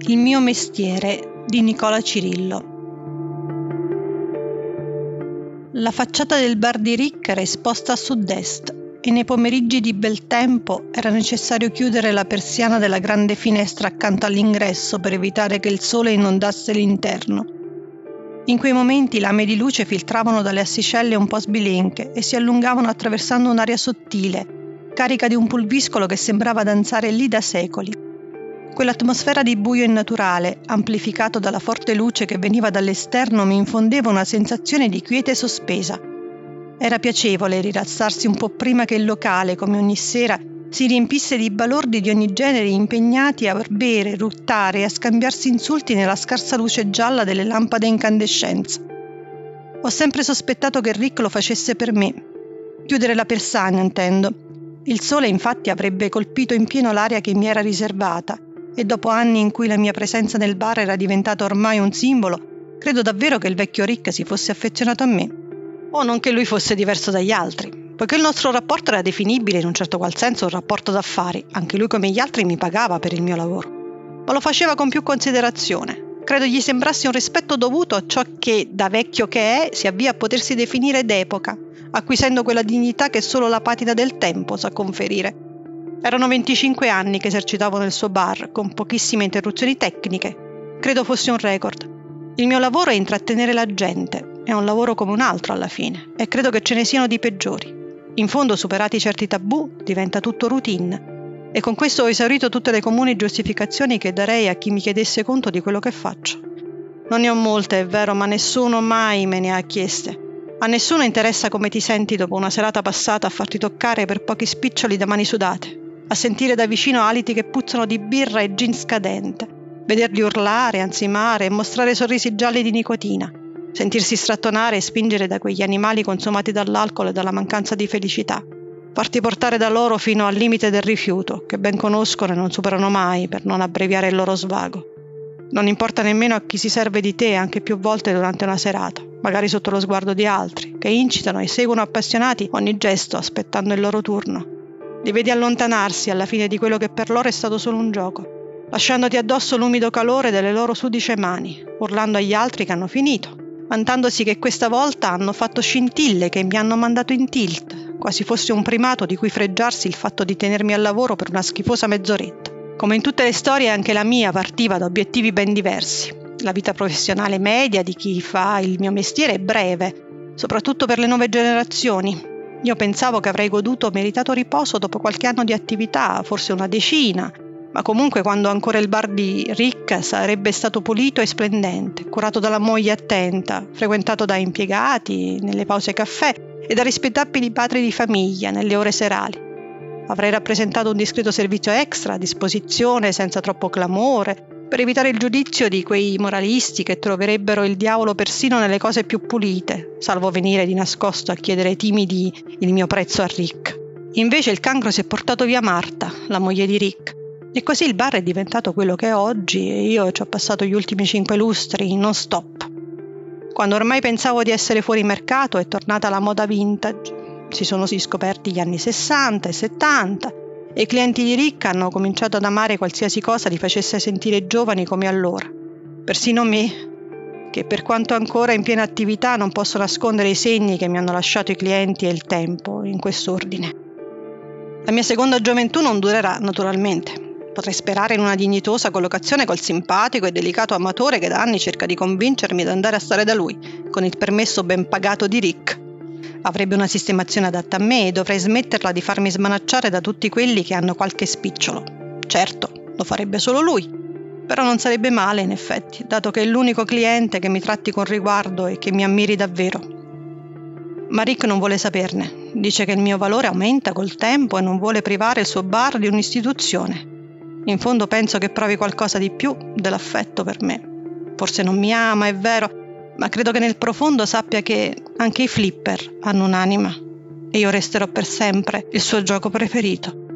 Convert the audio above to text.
Il mio mestiere di Nicola Cirillo. La facciata del bar di Rick era esposta a sud-est e nei pomeriggi di bel tempo era necessario chiudere la persiana della grande finestra accanto all'ingresso per evitare che il sole inondasse l'interno. In quei momenti lame di luce filtravano dalle assicelle un po' sbilenche e si allungavano attraversando un'aria sottile, carica di un pulviscolo che sembrava danzare lì da secoli. Quell'atmosfera di buio innaturale, amplificato dalla forte luce che veniva dall'esterno, mi infondeva una sensazione di quiete sospesa. Era piacevole rilassarsi un po' prima che il locale, come ogni sera, si riempisse di balordi di ogni genere impegnati a bere, ruttare e a scambiarsi insulti nella scarsa luce gialla delle lampade incandescenza. Ho sempre sospettato che Rick lo facesse per me. Chiudere la persana, intendo. Il sole infatti avrebbe colpito in pieno l'aria che mi era riservata e dopo anni in cui la mia presenza nel bar era diventata ormai un simbolo, credo davvero che il vecchio Rick si fosse affezionato a me. O non che lui fosse diverso dagli altri, poiché il nostro rapporto era definibile in un certo qual senso un rapporto d'affari, anche lui come gli altri mi pagava per il mio lavoro. Ma lo faceva con più considerazione. Credo gli sembrasse un rispetto dovuto a ciò che, da vecchio che è, si avvia a potersi definire d'epoca, acquisendo quella dignità che solo la patina del tempo sa conferire. Erano 25 anni che esercitavo nel suo bar, con pochissime interruzioni tecniche. Credo fosse un record. Il mio lavoro è intrattenere la gente, è un lavoro come un altro alla fine, e credo che ce ne siano di peggiori. In fondo, superati certi tabù, diventa tutto routine. E con questo ho esaurito tutte le comuni giustificazioni che darei a chi mi chiedesse conto di quello che faccio. Non ne ho molte, è vero, ma nessuno mai me ne ha chieste. A nessuno interessa come ti senti dopo una serata passata a farti toccare per pochi spiccioli da mani sudate a sentire da vicino aliti che puzzano di birra e gin scadente, vederli urlare, ansimare e mostrare sorrisi gialli di nicotina, sentirsi strattonare e spingere da quegli animali consumati dall'alcol e dalla mancanza di felicità, farti portare da loro fino al limite del rifiuto, che ben conoscono e non superano mai per non abbreviare il loro svago. Non importa nemmeno a chi si serve di te anche più volte durante una serata, magari sotto lo sguardo di altri, che incitano e seguono appassionati ogni gesto aspettando il loro turno. Li vedi allontanarsi alla fine di quello che per loro è stato solo un gioco, lasciandoti addosso l'umido calore delle loro sudice mani, urlando agli altri che hanno finito, vantandosi che questa volta hanno fatto scintille che mi hanno mandato in tilt, quasi fosse un primato di cui freggiarsi il fatto di tenermi al lavoro per una schifosa mezz'oretta. Come in tutte le storie anche la mia partiva da obiettivi ben diversi. La vita professionale media di chi fa il mio mestiere è breve, soprattutto per le nuove generazioni, io pensavo che avrei goduto meritato riposo dopo qualche anno di attività, forse una decina, ma comunque quando ancora il bar di Rick sarebbe stato pulito e splendente, curato dalla moglie attenta, frequentato da impiegati nelle pause caffè e da rispettabili padri di famiglia nelle ore serali. Avrei rappresentato un discreto servizio extra a disposizione senza troppo clamore, per evitare il giudizio di quei moralisti che troverebbero il diavolo persino nelle cose più pulite, salvo venire di nascosto a chiedere timidi il mio prezzo a Rick. Invece il cancro si è portato via Marta, la moglie di Rick, e così il bar è diventato quello che è oggi e io ci ho passato gli ultimi cinque lustri non stop. Quando ormai pensavo di essere fuori mercato è tornata la moda vintage. Si sono riscoperti gli anni 60 e 70 e i clienti di Rick hanno cominciato ad amare qualsiasi cosa li facesse sentire giovani come allora. Persino me, che per quanto ancora in piena attività non posso nascondere i segni che mi hanno lasciato i clienti e il tempo, in quest'ordine. La mia seconda gioventù non durerà, naturalmente. Potrei sperare in una dignitosa collocazione col simpatico e delicato amatore che da anni cerca di convincermi ad andare a stare da lui, con il permesso ben pagato di Rick avrebbe una sistemazione adatta a me e dovrei smetterla di farmi smanacciare da tutti quelli che hanno qualche spicciolo. Certo, lo farebbe solo lui, però non sarebbe male in effetti, dato che è l'unico cliente che mi tratti con riguardo e che mi ammiri davvero. Ma Rick non vuole saperne, dice che il mio valore aumenta col tempo e non vuole privare il suo bar di un'istituzione. In fondo penso che provi qualcosa di più dell'affetto per me. Forse non mi ama, è vero, ma credo che nel profondo sappia che anche i flipper hanno un'anima e io resterò per sempre il suo gioco preferito.